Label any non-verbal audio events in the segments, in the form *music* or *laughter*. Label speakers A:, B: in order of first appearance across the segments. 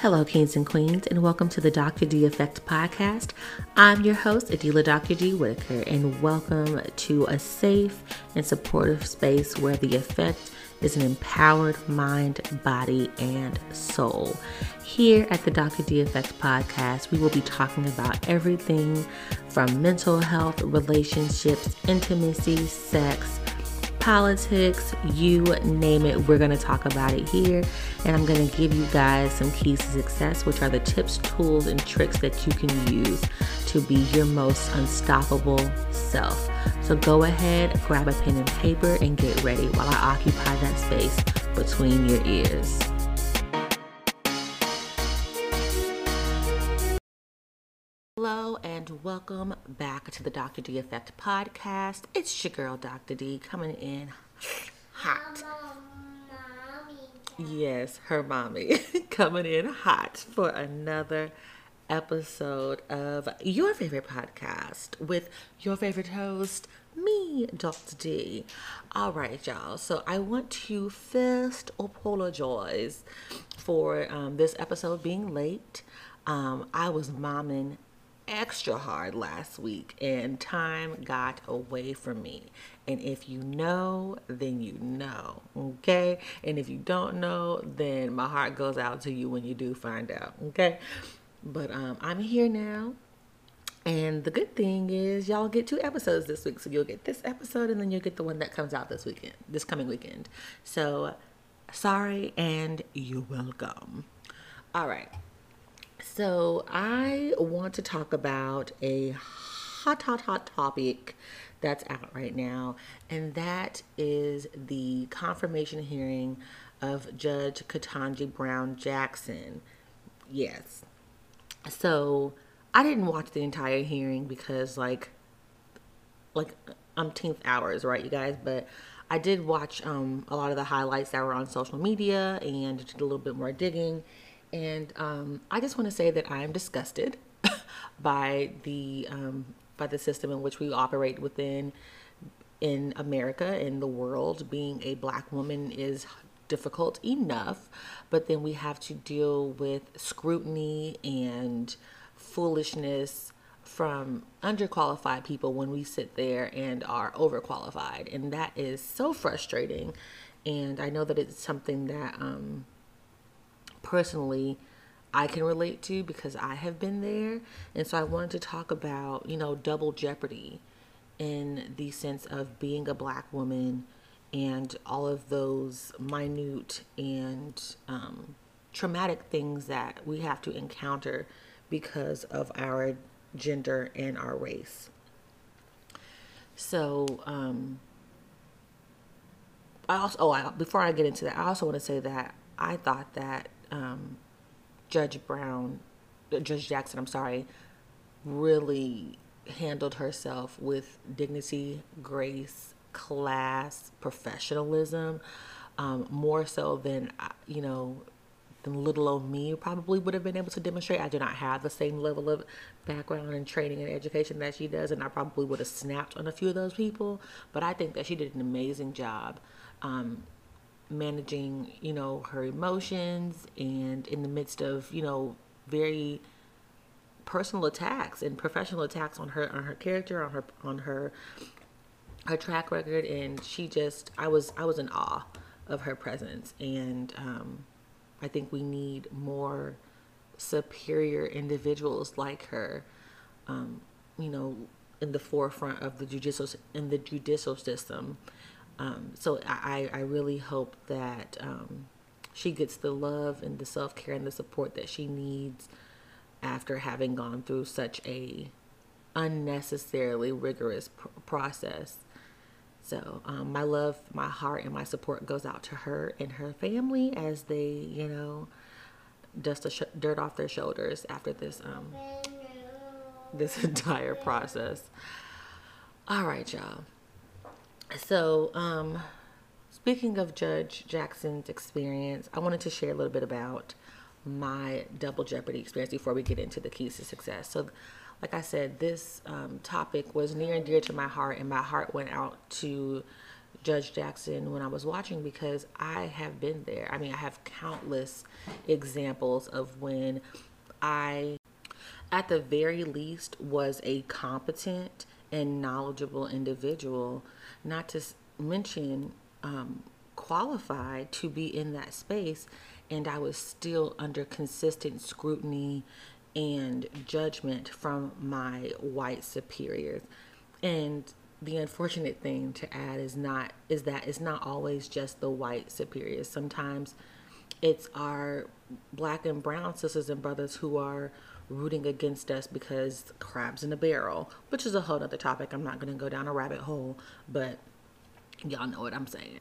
A: Hello, kings and queens, and welcome to the Dr. D Effect podcast. I'm your host, Adila Dr. D Whitaker, and welcome to a safe and supportive space where the effect is an empowered mind, body, and soul. Here at the Dr. D Effect podcast, we will be talking about everything from mental health, relationships, intimacy, sex politics, you name it, we're going to talk about it here. And I'm going to give you guys some keys to success, which are the tips, tools, and tricks that you can use to be your most unstoppable self. So go ahead, grab a pen and paper, and get ready while I occupy that space between your ears. Welcome back to the Dr. D Effect podcast. It's your girl, Dr. D, coming in hot. Yes, her mommy *laughs* coming in hot for another episode of your favorite podcast with your favorite host, me, Dr. D. All right, y'all. So I want to first apologize for um, this episode being late. Um, I was momming extra hard last week and time got away from me. And if you know, then you know, okay? And if you don't know, then my heart goes out to you when you do find out, okay? But um, I'm here now. And the good thing is, y'all get two episodes this week. So you'll get this episode and then you'll get the one that comes out this weekend, this coming weekend. So sorry and you're welcome. All right. So, I want to talk about a hot, hot, hot topic that's out right now, and that is the confirmation hearing of Judge Ketanji Brown Jackson. Yes. So, I didn't watch the entire hearing because, like, like umpteenth hours, right, you guys? But I did watch um, a lot of the highlights that were on social media and did a little bit more digging and um, I just want to say that I am disgusted *laughs* by the um, by the system in which we operate within in America in the world. Being a black woman is difficult enough, but then we have to deal with scrutiny and foolishness from underqualified people when we sit there and are overqualified, and that is so frustrating. And I know that it's something that um, personally I can relate to because I have been there. And so I wanted to talk about, you know, double jeopardy in the sense of being a black woman and all of those minute and um, traumatic things that we have to encounter because of our gender and our race. So, um, I also, oh, I, before I get into that, I also want to say that I thought that um, Judge Brown, uh, Judge Jackson, I'm sorry, really handled herself with dignity, grace, class, professionalism, um, more so than, uh, you know, little old me probably would have been able to demonstrate. I do not have the same level of background and training and education that she does, and I probably would have snapped on a few of those people. But I think that she did an amazing job um, managing, you know, her emotions and in the midst of, you know, very personal attacks and professional attacks on her on her character, on her on her her track record. And she just I was I was in awe of her presence. And um, I think we need more superior individuals like her um, you know in the forefront of the judicial in the judicial system um, so I, I really hope that um, she gets the love and the self care and the support that she needs after having gone through such a unnecessarily rigorous pr- process. So um, my love, my heart, and my support goes out to her and her family as they, you know, dust the sh- dirt off their shoulders after this um this *laughs* entire process. All right, y'all. So, um, speaking of Judge Jackson's experience, I wanted to share a little bit about my double jeopardy experience before we get into the keys to success. So, like I said, this um, topic was near and dear to my heart, and my heart went out to Judge Jackson when I was watching because I have been there. I mean, I have countless examples of when I, at the very least, was a competent and knowledgeable individual, not to mention um, qualified to be in that space, and I was still under consistent scrutiny and judgment from my white superiors. And the unfortunate thing to add is not is that it's not always just the white superiors. Sometimes it's our black and brown sisters and brothers who are rooting against us because crabs in a barrel, which is a whole other topic. I'm not going to go down a rabbit hole, but y'all know what I'm saying.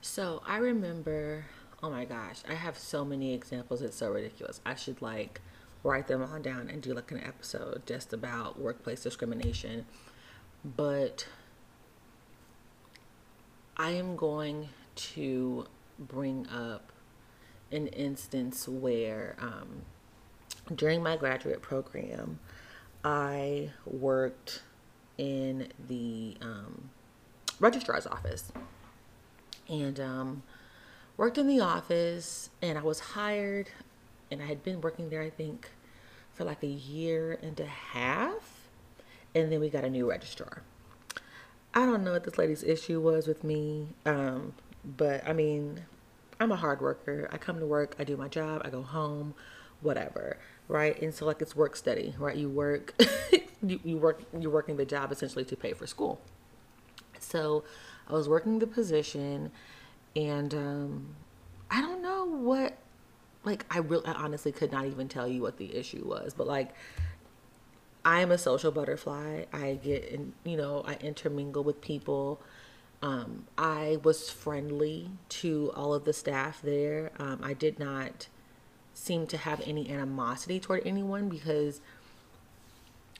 A: So I remember, oh my gosh, I have so many examples. It's so ridiculous. I should like write them all down and do like an episode just about workplace discrimination. But I am going to bring up an instance where um, during my graduate program, I worked in the um, registrar's office and um, worked in the office. And I was hired, and I had been working there, I think, for like a year and a half. And then we got a new registrar. I don't know what this lady's issue was with me, um, but I mean, I'm a hard worker. I come to work, I do my job, I go home, whatever, right? And so like it's work study, right? You work, *laughs* you, you work, you're working the job essentially to pay for school. So I was working the position, and um, I don't know what, like I really, I honestly could not even tell you what the issue was, but like I am a social butterfly. I get in, you know, I intermingle with people. Um, I was friendly to all of the staff there. Um, I did not seem to have any animosity toward anyone because,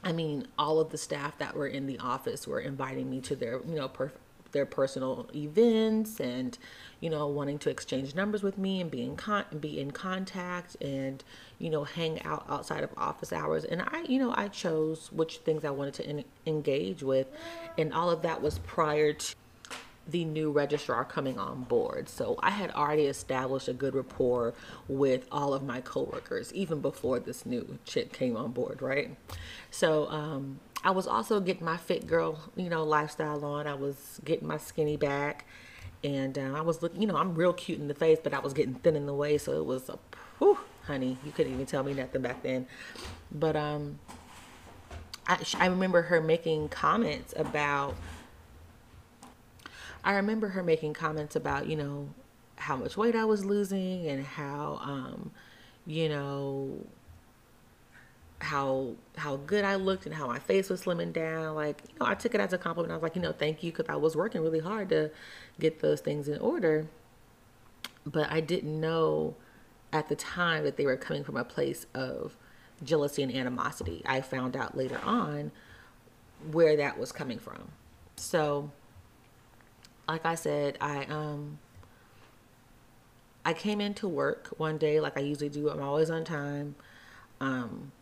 A: I mean, all of the staff that were in the office were inviting me to their, you know, per- their personal events and, you know, wanting to exchange numbers with me and be in con- be in contact and, you know, hang out outside of office hours. And I, you know, I chose which things I wanted to in- engage with, and all of that was prior to the new registrar coming on board. So I had already established a good rapport with all of my coworkers even before this new chick came on board, right? So um, I was also getting my fit girl, you know, lifestyle on. I was getting my skinny back, and uh, I was looking, you know, I'm real cute in the face, but I was getting thin in the waist, so it was a, whew, honey, you couldn't even tell me nothing back then. But um, I, I remember her making comments about I remember her making comments about, you know, how much weight I was losing and how, um, you know, how how good I looked and how my face was slimming down. Like, you know, I took it as a compliment. I was like, you know, thank you because I was working really hard to get those things in order. But I didn't know at the time that they were coming from a place of jealousy and animosity. I found out later on where that was coming from. So like I said, I um I came into work one day like I usually do. I'm always on time. Um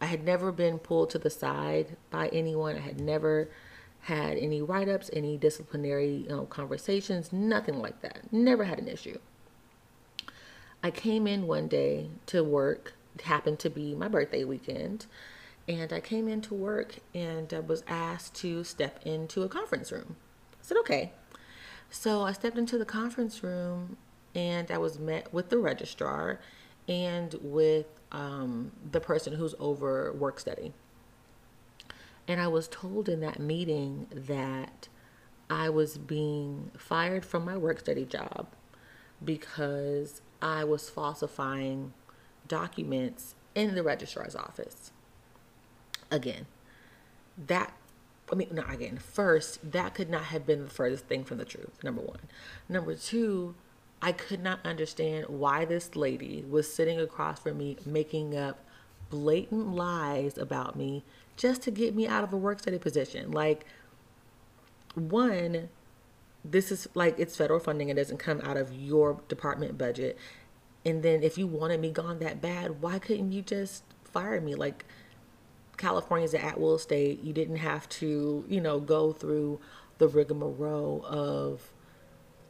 A: I had never been pulled to the side by anyone. I had never had any write-ups, any disciplinary you know, conversations, nothing like that. Never had an issue. I came in one day to work. It happened to be my birthday weekend. And I came into work and uh, was asked to step into a conference room. I said, okay. So I stepped into the conference room and I was met with the registrar and with um, the person who's over work study. And I was told in that meeting that I was being fired from my work study job because I was falsifying documents in the registrar's office. Again, that I mean, not again, first, that could not have been the furthest thing from the truth, number one. Number two, I could not understand why this lady was sitting across from me making up blatant lies about me just to get me out of a work study position. Like, one, this is like it's federal funding, it doesn't come out of your department budget. And then if you wanted me gone that bad, why couldn't you just fire me? Like, California's an at will state. You didn't have to, you know, go through the rigmarole of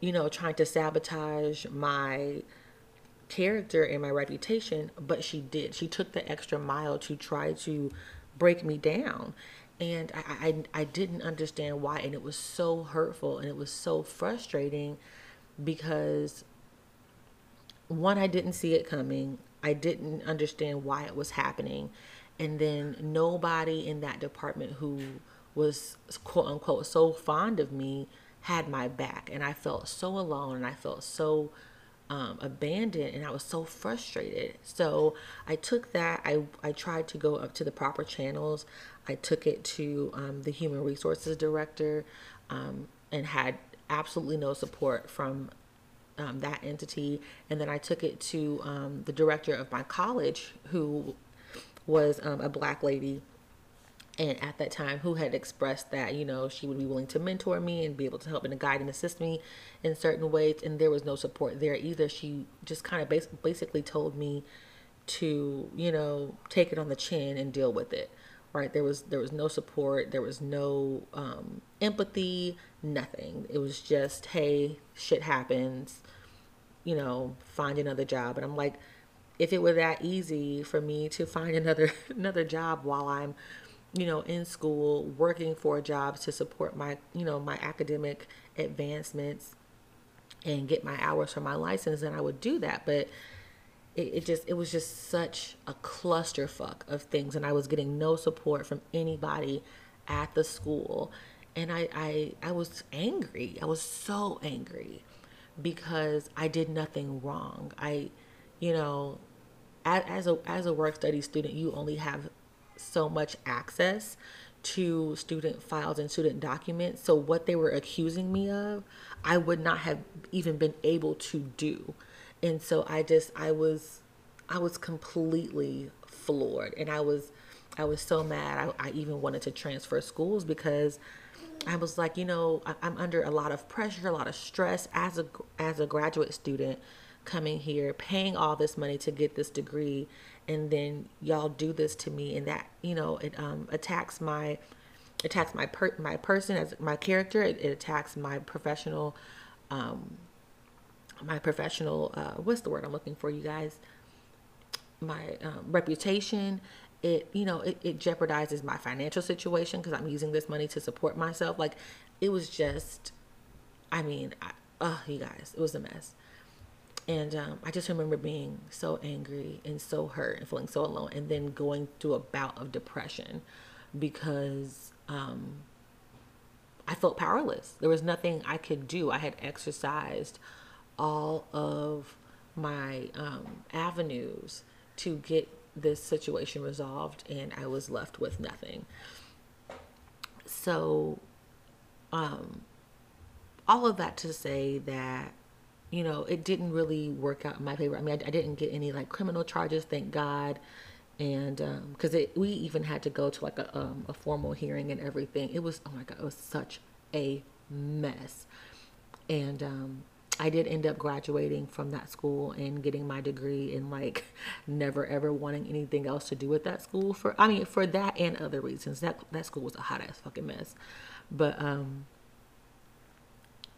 A: you know, trying to sabotage my character and my reputation, but she did. She took the extra mile to try to break me down. And I, I, I didn't understand why. And it was so hurtful and it was so frustrating because one, I didn't see it coming. I didn't understand why it was happening. And then nobody in that department who was quote unquote so fond of me had my back. And I felt so alone and I felt so um, abandoned and I was so frustrated. So I took that, I, I tried to go up to the proper channels. I took it to um, the human resources director um, and had absolutely no support from um, that entity. And then I took it to um, the director of my college, who was um, a black lady. And at that time who had expressed that you know she would be willing to mentor me and be able to help and guide and assist me in certain ways. And there was no support there either. She just kind of bas- basically told me to you know take it on the chin and deal with it right? There was there was no support. There was no um, empathy nothing. It was just hey shit happens you know find another job. And i'm like if it were that easy for me to find another *laughs* another job while i'm you know, in school, working for jobs to support my, you know, my academic advancements and get my hours for my license, and I would do that. But it, it just, it was just such a clusterfuck of things, and I was getting no support from anybody at the school, and I, I, I was angry. I was so angry because I did nothing wrong. I, you know, as, as a as a work study student, you only have so much access to student files and student documents. So, what they were accusing me of, I would not have even been able to do. And so, I just, I was, I was completely floored. And I was, I was so mad. I, I even wanted to transfer schools because I was like, you know, I, I'm under a lot of pressure, a lot of stress as a, as a graduate student coming here, paying all this money to get this degree and then y'all do this to me and that you know it um, attacks my attacks my per- my person as my character it, it attacks my professional um, my professional uh, what's the word i'm looking for you guys? My um, reputation it you know it, it jeopardizes my financial situation because i'm using this money to support myself like it was just i mean I, oh you guys it was a mess and um, I just remember being so angry and so hurt and feeling so alone, and then going through a bout of depression because um, I felt powerless. There was nothing I could do. I had exercised all of my um, avenues to get this situation resolved, and I was left with nothing. So, um, all of that to say that you know, it didn't really work out in my favor. I mean, I, I didn't get any like criminal charges, thank God. And because um, we even had to go to like a, um, a formal hearing and everything. It was, oh my God, it was such a mess. And um, I did end up graduating from that school and getting my degree and like *laughs* never ever wanting anything else to do with that school for I mean for that and other reasons. That that school was a hot ass fucking mess. But um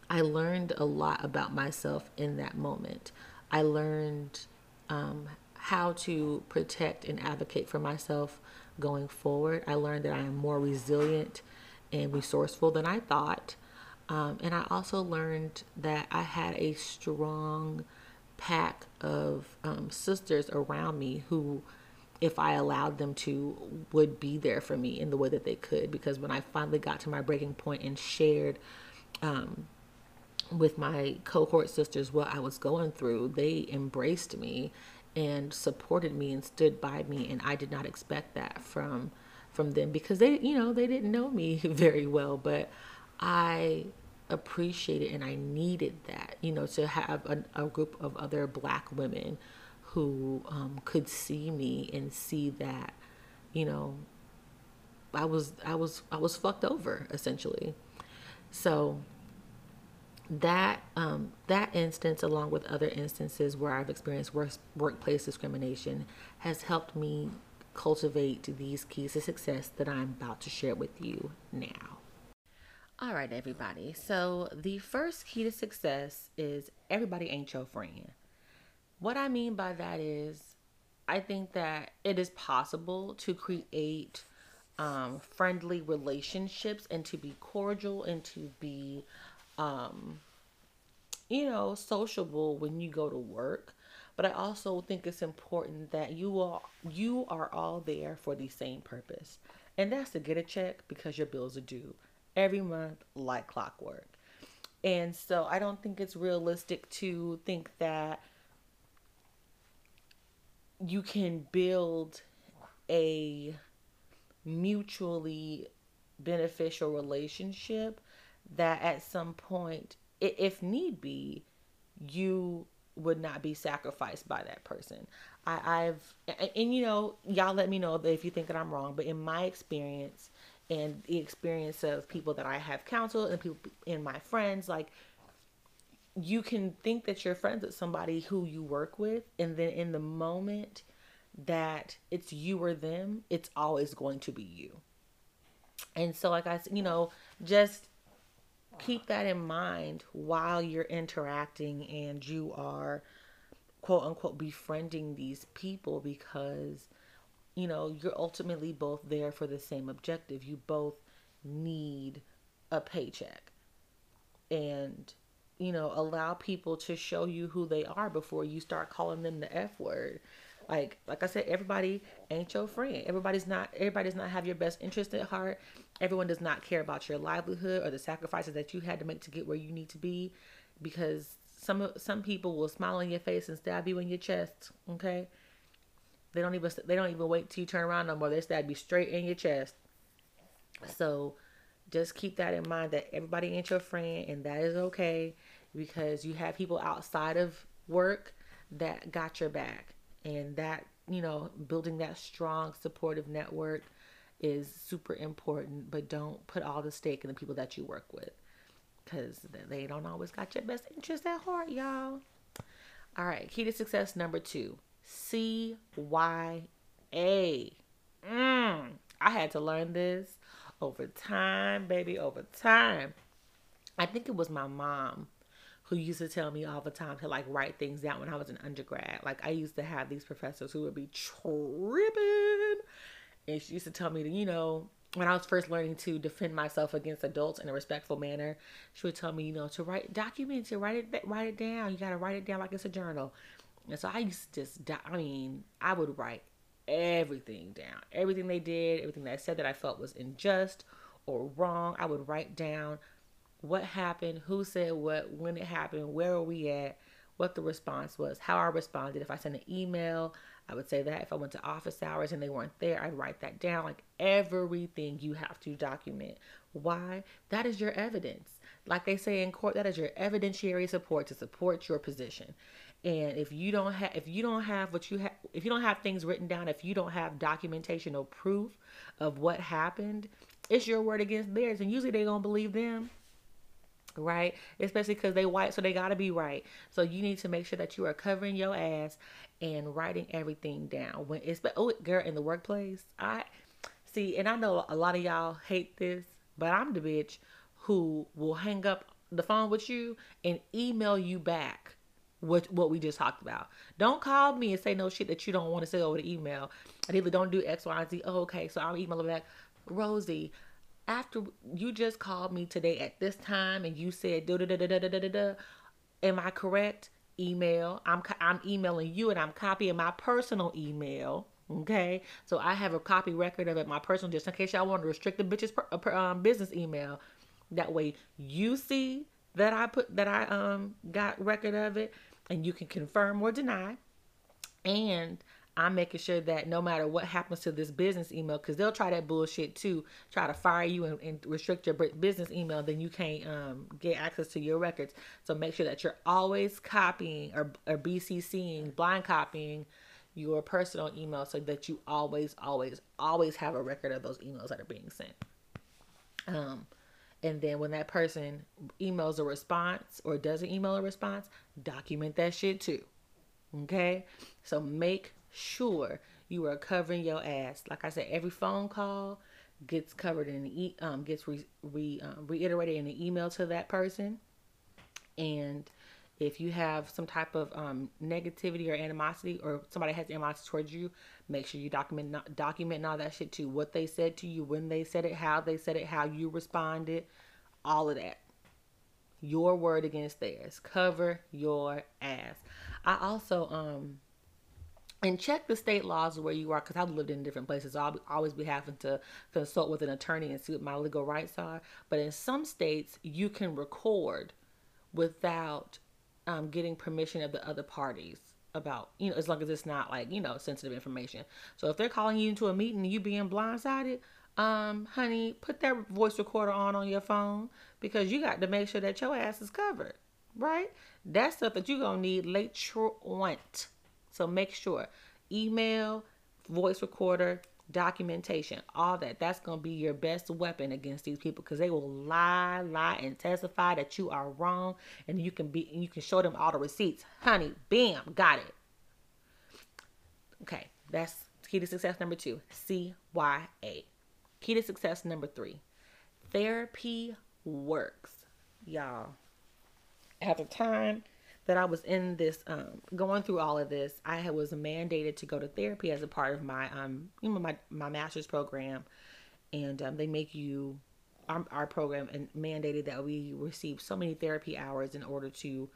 A: I learned a lot about myself in that moment. I learned um, how to protect and advocate for myself going forward. I learned that I am more resilient and resourceful than I thought. Um, and I also learned that I had a strong pack of um, sisters around me who, if I allowed them to, would be there for me in the way that they could. Because when I finally got to my breaking point and shared um, with my cohort sisters what I was going through, they embraced me and supported me and stood by me and I did not expect that from from them because they you know they didn't know me *laughs* very well but I appreciated and I needed that you know to have a, a group of other black women who um, could see me and see that you know I was I was I was fucked over essentially. So that um, that instance, along with other instances where I've experienced work, workplace discrimination, has helped me cultivate these keys to success that I'm about to share with you now. All right, everybody. So, the first key to success is everybody ain't your friend. What I mean by that is, I think that it is possible to create um, friendly relationships and to be cordial and to be, um, you know, sociable when you go to work. But I also think it's important that you all you are all there for the same purpose, and that's to get a check because your bills are due every month like clockwork. And so I don't think it's realistic to think that you can build a mutually beneficial relationship that at some point if need be you would not be sacrificed by that person I, i've and, and you know y'all let me know if you think that i'm wrong but in my experience and the experience of people that I have counseled and people in my friends, like you can think that you're friends with somebody who you work with, and then in the moment that it's you or them, it's always going to be you. And so, like I said, you know, just keep that in mind while you're interacting and you are quote unquote befriending these people because you know, you're ultimately both there for the same objective. You both need a paycheck. And, you know, allow people to show you who they are before you start calling them the F word. Like like I said, everybody ain't your friend. Everybody's not everybody's not have your best interest at heart. Everyone does not care about your livelihood or the sacrifices that you had to make to get where you need to be because some some people will smile in your face and stab you in your chest, okay? They don't even they don't even wait till you turn around no more. They stab you straight in your chest. So just keep that in mind that everybody ain't your friend and that is okay because you have people outside of work that got your back and that you know building that strong supportive network is super important but don't put all the stake in the people that you work with because they don't always got your best interest at heart y'all all right key to success number two C Y A. Mm, I had to learn this over time, baby, over time. I think it was my mom who used to tell me all the time to like write things down when I was an undergrad. Like I used to have these professors who would be tripping. And she used to tell me to, you know, when I was first learning to defend myself against adults in a respectful manner, she would tell me, you know, to write documents, to write it, write it down. You got to write it down like it's a journal. And so I used to just, I mean, I would write everything down. Everything they did, everything that I said that I felt was unjust or wrong. I would write down what happened, who said what, when it happened, where are we at, what the response was, how I responded. If I sent an email, I would say that. If I went to office hours and they weren't there, I'd write that down. Like everything you have to document. Why? That is your evidence. Like they say in court, that is your evidentiary support to support your position. And if you don't have if you don't have what you have if you don't have things written down, if you don't have documentation or proof of what happened, it's your word against theirs. And usually they don't believe them. Right? Especially because they white, so they gotta be right. So you need to make sure that you are covering your ass and writing everything down. When it's oh girl in the workplace, I see, and I know a lot of y'all hate this, but I'm the bitch who will hang up the phone with you and email you back what what we just talked about. Don't call me and say no shit that you don't want to say over the email. I either don't do X, Y, and Z. Oh, okay, so I'll email you back, Rosie. After you just called me today at this time and you said da da da da da da da da, am I correct? Email. I'm I'm emailing you and I'm copying my personal email. Okay, so I have a copy record of it, my personal, just in case y'all want to restrict the bitch's per, um, business email. That way you see that I put that I um got record of it and you can confirm or deny. And I'm making sure that no matter what happens to this business email, because they'll try that bullshit too, try to fire you and, and restrict your business email, then you can't um, get access to your records. So make sure that you're always copying or, or BCCing, blind copying your personal email so that you always, always, always have a record of those emails that are being sent. Um, and then when that person emails a response or doesn't email a response, document that shit too. Okay? So make sure you are covering your ass. Like I said, every phone call, gets covered in the e- um, gets re- re- um, reiterated in an email to that person, and if you have some type of um, negativity or animosity, or somebody has animosity towards you, make sure you document document all that shit too. What they said to you, when they said it, how they said it, how you responded, all of that. Your word against theirs. Cover your ass. I also um and check the state laws where you are because I've lived in different places. So I'll always be having to consult with an attorney and see what my legal rights are. But in some states, you can record without um, getting permission of the other parties about, you know, as long as it's not like, you know, sensitive information. So if they're calling you into a meeting and you being blindsided, um, honey, put that voice recorder on on your phone because you got to make sure that your ass is covered, right? That's stuff that you're going to need later on. So make sure email, voice recorder, documentation, all that. That's going to be your best weapon against these people because they will lie, lie, and testify that you are wrong, and you can be, you can show them all the receipts. Honey, bam, got it. Okay, that's key to success number two. CYA. Key to success number three. Therapy works, y'all. At the time that I was in this, um, going through all of this, I was mandated to go to therapy as a part of my, um, you know, my my master's program, and um, they make you our, our program and mandated that we receive so many therapy hours in order to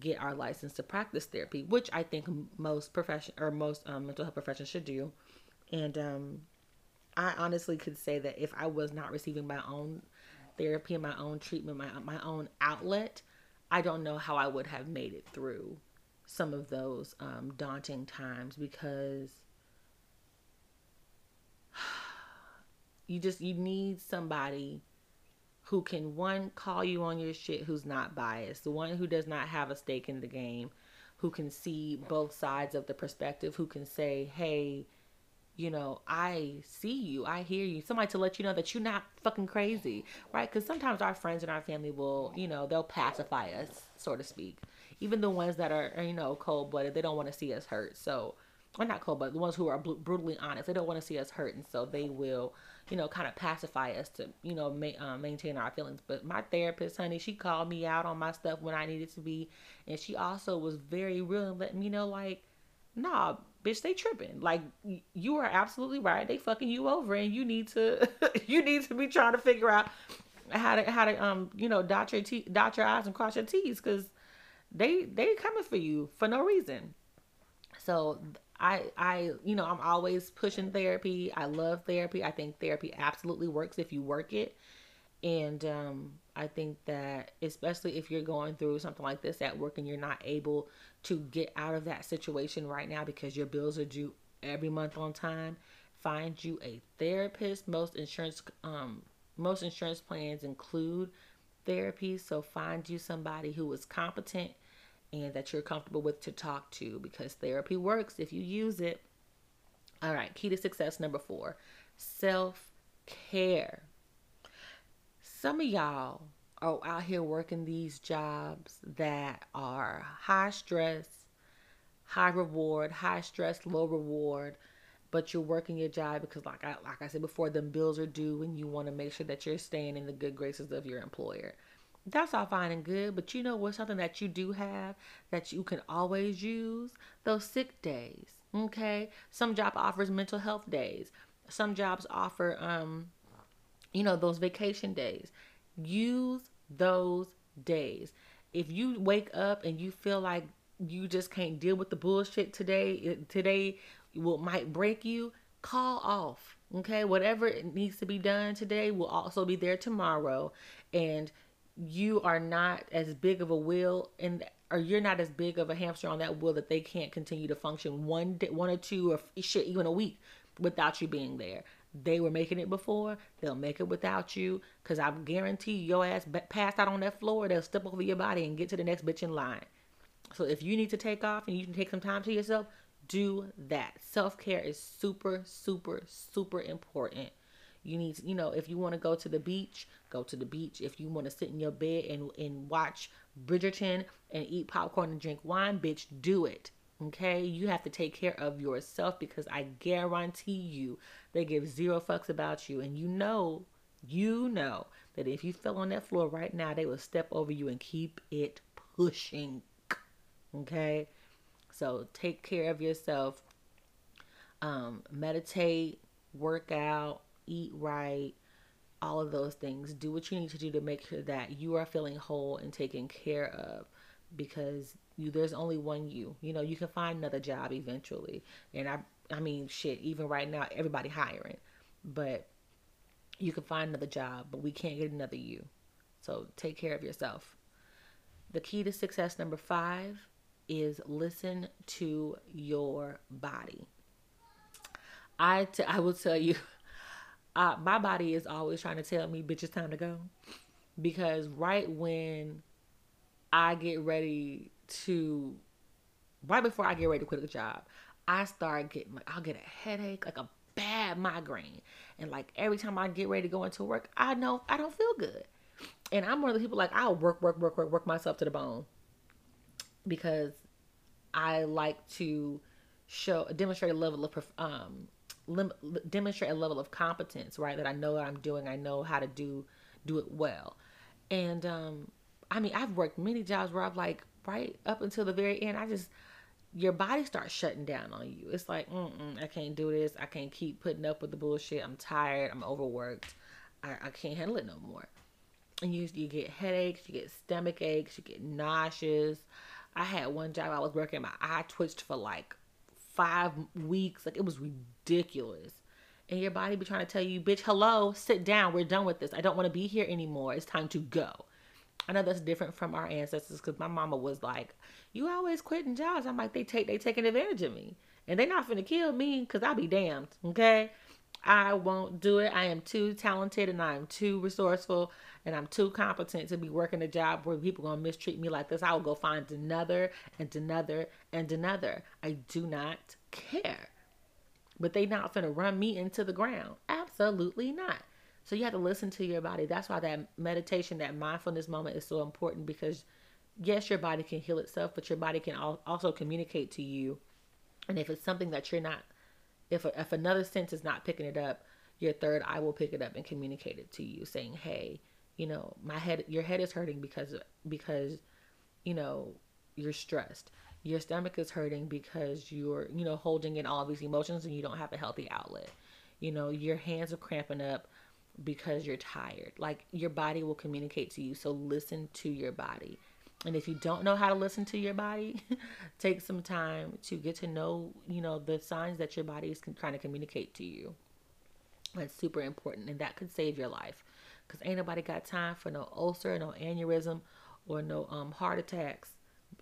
A: get our license to practice therapy, which I think most profession or most um, mental health professions should do. And um, I honestly could say that if I was not receiving my own therapy and my own treatment, my my own outlet, I don't know how I would have made it through some of those um, daunting times because *sighs* you just you need somebody who can one call you on your shit who's not biased the one who does not have a stake in the game who can see both sides of the perspective who can say hey you know, I see you, I hear you. Somebody to let you know that you're not fucking crazy, right? Because sometimes our friends and our family will, you know, they'll pacify us, so to speak. Even the ones that are, you know, cold blooded, they don't want to see us hurt. So, or not cold blooded, the ones who are brutally honest, they don't want to see us hurt, and so they will, you know, kind of pacify us to, you know, ma- uh, maintain our feelings. But my therapist, honey, she called me out on my stuff when I needed to be, and she also was very real and letting me know, like, nah, bitch, they tripping. Like you are absolutely right. They fucking you over, and you need to *laughs* you need to be trying to figure out how to how to um you know dot your t dot your i's and cross your t's because they they coming for you for no reason. So I I you know I'm always pushing therapy. I love therapy. I think therapy absolutely works if you work it. And um, I think that especially if you're going through something like this at work and you're not able to get out of that situation right now because your bills are due every month on time, find you a therapist. Most insurance um, most insurance plans include therapy, so find you somebody who is competent and that you're comfortable with to talk to because therapy works if you use it. All right, key to success number 4, self-care some of y'all are out here working these jobs that are high stress, high reward, high stress, low reward, but you're working your job because like I like I said before, the bills are due and you want to make sure that you're staying in the good graces of your employer. That's all fine and good, but you know what's something that you do have that you can always use? Those sick days. Okay? Some job offers mental health days. Some jobs offer um you know, those vacation days. Use those days. If you wake up and you feel like you just can't deal with the bullshit today, today will might break you, call off. Okay, whatever needs to be done today will also be there tomorrow, and you are not as big of a wheel and or you're not as big of a hamster on that wheel that they can't continue to function one day, one or two or shit even a week without you being there. They were making it before. They'll make it without you. Cause I guarantee your ass passed out on that floor. They'll step over your body and get to the next bitch in line. So if you need to take off and you can take some time to yourself, do that. Self care is super, super, super important. You need to, you know, if you want to go to the beach, go to the beach. If you want to sit in your bed and, and watch Bridgerton and eat popcorn and drink wine, bitch, do it. Okay, you have to take care of yourself because I guarantee you they give zero fucks about you. And you know, you know that if you fell on that floor right now, they will step over you and keep it pushing. Okay, so take care of yourself. Um, meditate, work out, eat right, all of those things. Do what you need to do to make sure that you are feeling whole and taken care of because you there's only one you. You know, you can find another job eventually. And I I mean shit, even right now everybody hiring. But you can find another job, but we can't get another you. So take care of yourself. The key to success number 5 is listen to your body. I, t- I will tell you, *laughs* uh, my body is always trying to tell me, bitch, it's time to go. Because right when I get ready to right before I get ready to quit the job, I start getting like I'll get a headache, like a bad migraine. And like every time I get ready to go into work, I know I don't feel good. And I'm one of the people like I'll work, work, work, work, work myself to the bone. Because I like to show demonstrate a level of um lim, demonstrate a level of competence, right? That I know what I'm doing, I know how to do do it well. And um I mean, I've worked many jobs where I've like right up until the very end, I just your body starts shutting down on you. It's like, I can't do this. I can't keep putting up with the bullshit. I'm tired. I'm overworked. I, I can't handle it no more. And you you get headaches, you get stomach aches, you get nauseous. I had one job I was working, my eye twitched for like five weeks. Like it was ridiculous. And your body be trying to tell you, bitch, hello, sit down. We're done with this. I don't want to be here anymore. It's time to go. I know that's different from our ancestors because my mama was like, "You always quitting jobs." I'm like, "They take they taking advantage of me, and they not finna kill me because I'll be damned." Okay, I won't do it. I am too talented and I am too resourceful and I'm too competent to be working a job where people gonna mistreat me like this. I will go find another and another and another. I do not care. But they not finna run me into the ground. Absolutely not. So you have to listen to your body. That's why that meditation, that mindfulness moment is so important because yes, your body can heal itself, but your body can also communicate to you. And if it's something that you're not, if if another sense is not picking it up, your third eye will pick it up and communicate it to you, saying, "Hey, you know, my head, your head is hurting because because, you know, you're stressed. Your stomach is hurting because you're, you know, holding in all these emotions and you don't have a healthy outlet. You know, your hands are cramping up because you're tired. Like your body will communicate to you. So listen to your body. And if you don't know how to listen to your body, *laughs* take some time to get to know, you know, the signs that your body is trying to communicate to you. That's super important and that could save your life. Cause ain't nobody got time for no ulcer, no aneurysm, or no um heart attacks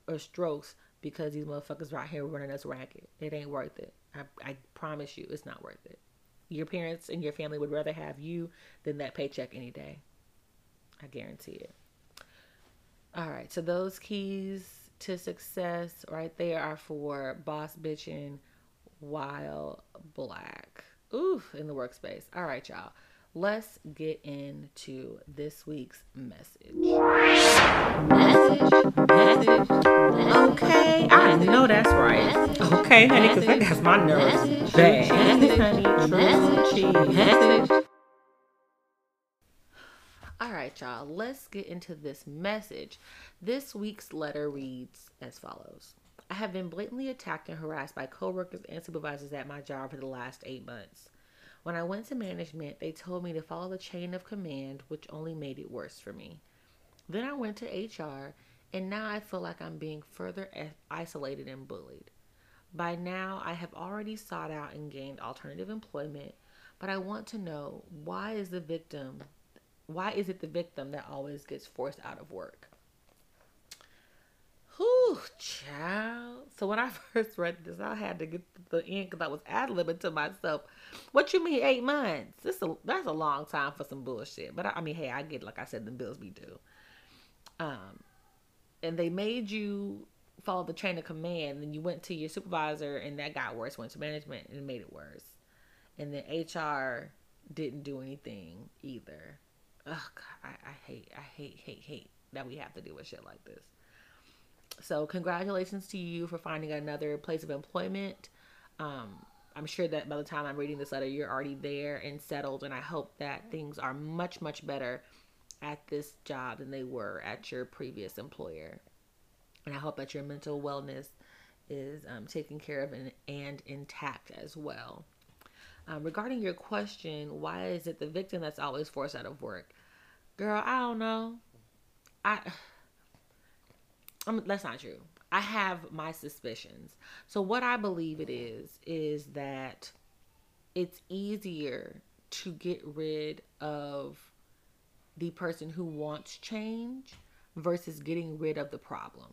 A: or strokes because these motherfuckers right here running us ragged. It ain't worth it. I, I promise you, it's not worth it. Your parents and your family would rather have you than that paycheck any day. I guarantee it. All right, so those keys to success right there are for boss bitching while black. Oof, in the workspace. All right, y'all. Let's get into this week's message. Message, message, Okay, I know that's right. Okay, honey, because that gets my nerves bad. honey, message. All right, y'all, let's get into this message. This week's letter reads as follows. I have been blatantly attacked and harassed by coworkers and supervisors at my job for the last eight months. When I went to management, they told me to follow the chain of command, which only made it worse for me. Then I went to HR, and now I feel like I'm being further isolated and bullied. By now, I have already sought out and gained alternative employment, but I want to know why is the victim why is it the victim that always gets forced out of work? Child. So when I *laughs* first read this, I had to get to the end because I was ad libbing to myself. What you mean eight months? This a, that's a long time for some bullshit. But I, I mean, hey, I get like I said, the bills be due. Um, and they made you follow the chain of command. And you went to your supervisor, and that got worse. Went to management, and made it worse. And then HR didn't do anything either. God, I, I hate, I hate, hate, hate that we have to deal with shit like this. So congratulations to you for finding another place of employment. Um, I'm sure that by the time I'm reading this letter, you're already there and settled, and I hope that things are much, much better at this job than they were at your previous employer. And I hope that your mental wellness is um, taken care of and, and intact as well. Um, regarding your question, why is it the victim that's always forced out of work? Girl, I don't know. I that's not true. I have my suspicions. So what I believe it is is that it's easier to get rid of the person who wants change versus getting rid of the problem.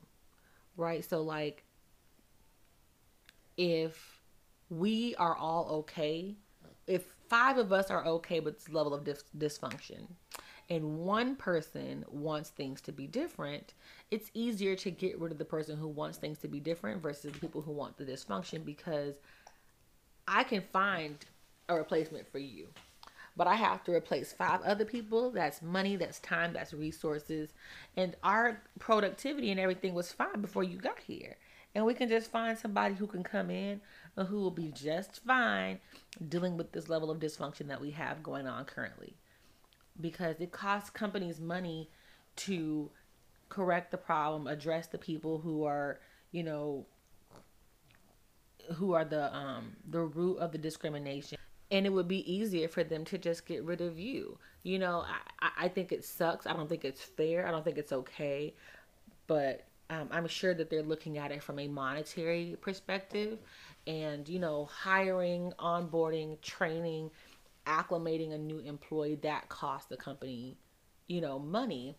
A: Right? So like if we are all okay, if five of us are okay with this level of dis- dysfunction, and one person wants things to be different, it's easier to get rid of the person who wants things to be different versus the people who want the dysfunction because I can find a replacement for you. But I have to replace five other people. That's money, that's time, that's resources. And our productivity and everything was fine before you got here. And we can just find somebody who can come in and who will be just fine dealing with this level of dysfunction that we have going on currently because it costs companies money to correct the problem, address the people who are, you know, who are the um the root of the discrimination. And it would be easier for them to just get rid of you. You know i i think it sucks. I don't think it's fair. I don't think it's okay. But um, i'm sure that they're looking at it from a monetary perspective. And you know hiring onboarding training acclimating a new employee that costs the company, you know, money,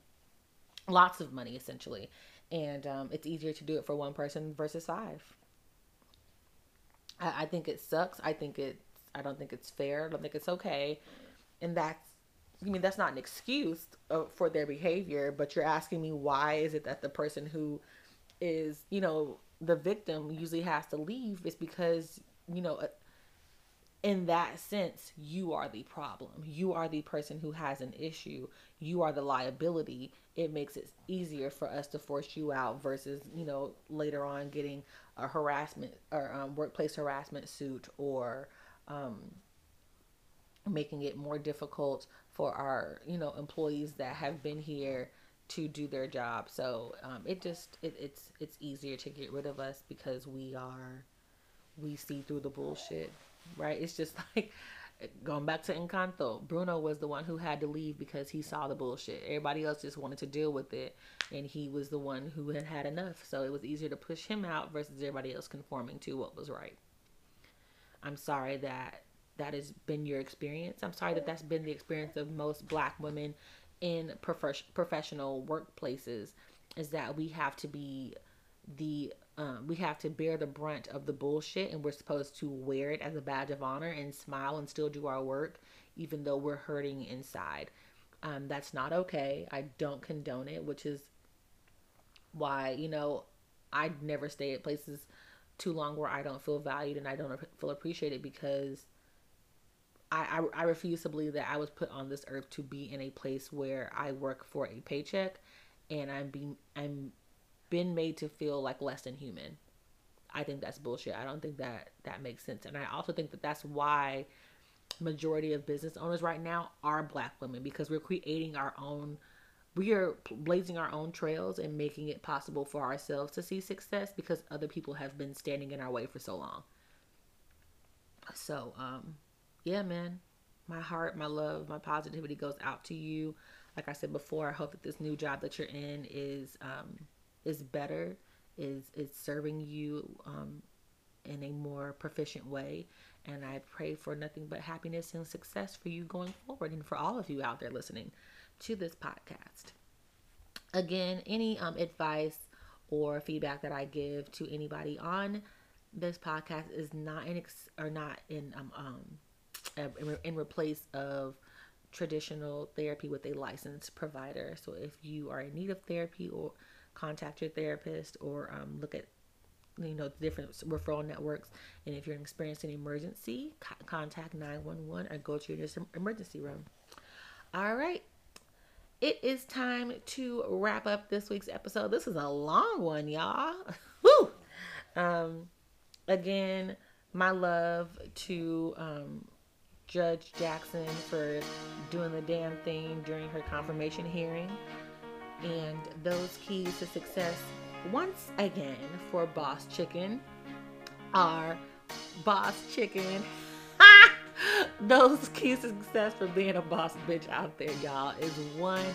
A: lots of money essentially. And um, it's easier to do it for one person versus five. I, I think it sucks. I think it's, I don't think it's fair. I don't think it's okay. And that's, I mean, that's not an excuse uh, for their behavior, but you're asking me why is it that the person who is, you know, the victim usually has to leave is because, you know, in that sense, you are the problem. You are the person who has an issue. You are the liability. It makes it easier for us to force you out versus, you know, later on getting a harassment or um, workplace harassment suit or um, making it more difficult for our, you know, employees that have been here to do their job. So um, it just it, it's it's easier to get rid of us because we are we see through the bullshit right? It's just *laughs* like going back to Encanto. Bruno was the one who had to leave because he saw the bullshit. Everybody else just wanted to deal with it, and he was the one who had had enough. So it was easier to push him out versus everybody else conforming to what was right. I'm sorry that that has been your experience. I'm sorry that that's been the experience of most black women in prof- professional workplaces is that we have to be the um, we have to bear the brunt of the bullshit and we're supposed to wear it as a badge of honor and smile and still do our work even though we're hurting inside. Um, that's not okay. I don't condone it which is why you know i never stay at places too long where i don't feel valued and i don't feel appreciated because I, I, I refuse to believe that i was put on this earth to be in a place where i work for a paycheck and i'm being i'm been made to feel like less than human. I think that's bullshit. I don't think that that makes sense. And I also think that that's why majority of business owners right now are black women because we're creating our own we are blazing our own trails and making it possible for ourselves to see success because other people have been standing in our way for so long. So, um yeah, man. My heart, my love, my positivity goes out to you. Like I said before, I hope that this new job that you're in is um is better, is is serving you um, in a more proficient way. And I pray for nothing but happiness and success for you going forward, and for all of you out there listening to this podcast. Again, any um, advice or feedback that I give to anybody on this podcast is not in ex- or not in um, um in, in replace of traditional therapy with a licensed provider. So if you are in need of therapy or contact your therapist or um, look at you know the different referral networks and if you're experiencing an emergency contact 911 or go to your emergency room all right it is time to wrap up this week's episode. This is a long one, y'all. *laughs* Woo! Um, again, my love to um, Judge Jackson for doing the damn thing during her confirmation hearing. And those keys to success, once again, for Boss Chicken are Boss Chicken. *laughs* those keys to success for being a boss bitch out there, y'all, is one,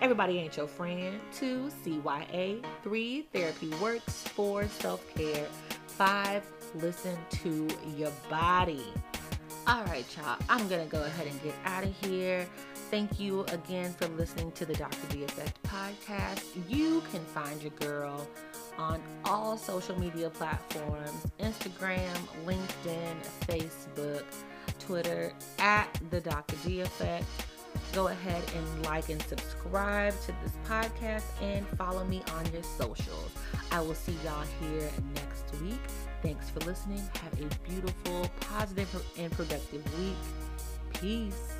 A: everybody ain't your friend. Two, CYA. Three, therapy works. Four, self care. Five, listen to your body. All right, y'all. I'm to go ahead and get out of here. Thank you again for listening to the Dr. D Effect podcast. You can find your girl on all social media platforms Instagram, LinkedIn, Facebook, Twitter at the Dr. D Effect. Go ahead and like and subscribe to this podcast and follow me on your socials. I will see y'all here next week. Thanks for listening. Have a beautiful, positive, and productive week. Peace.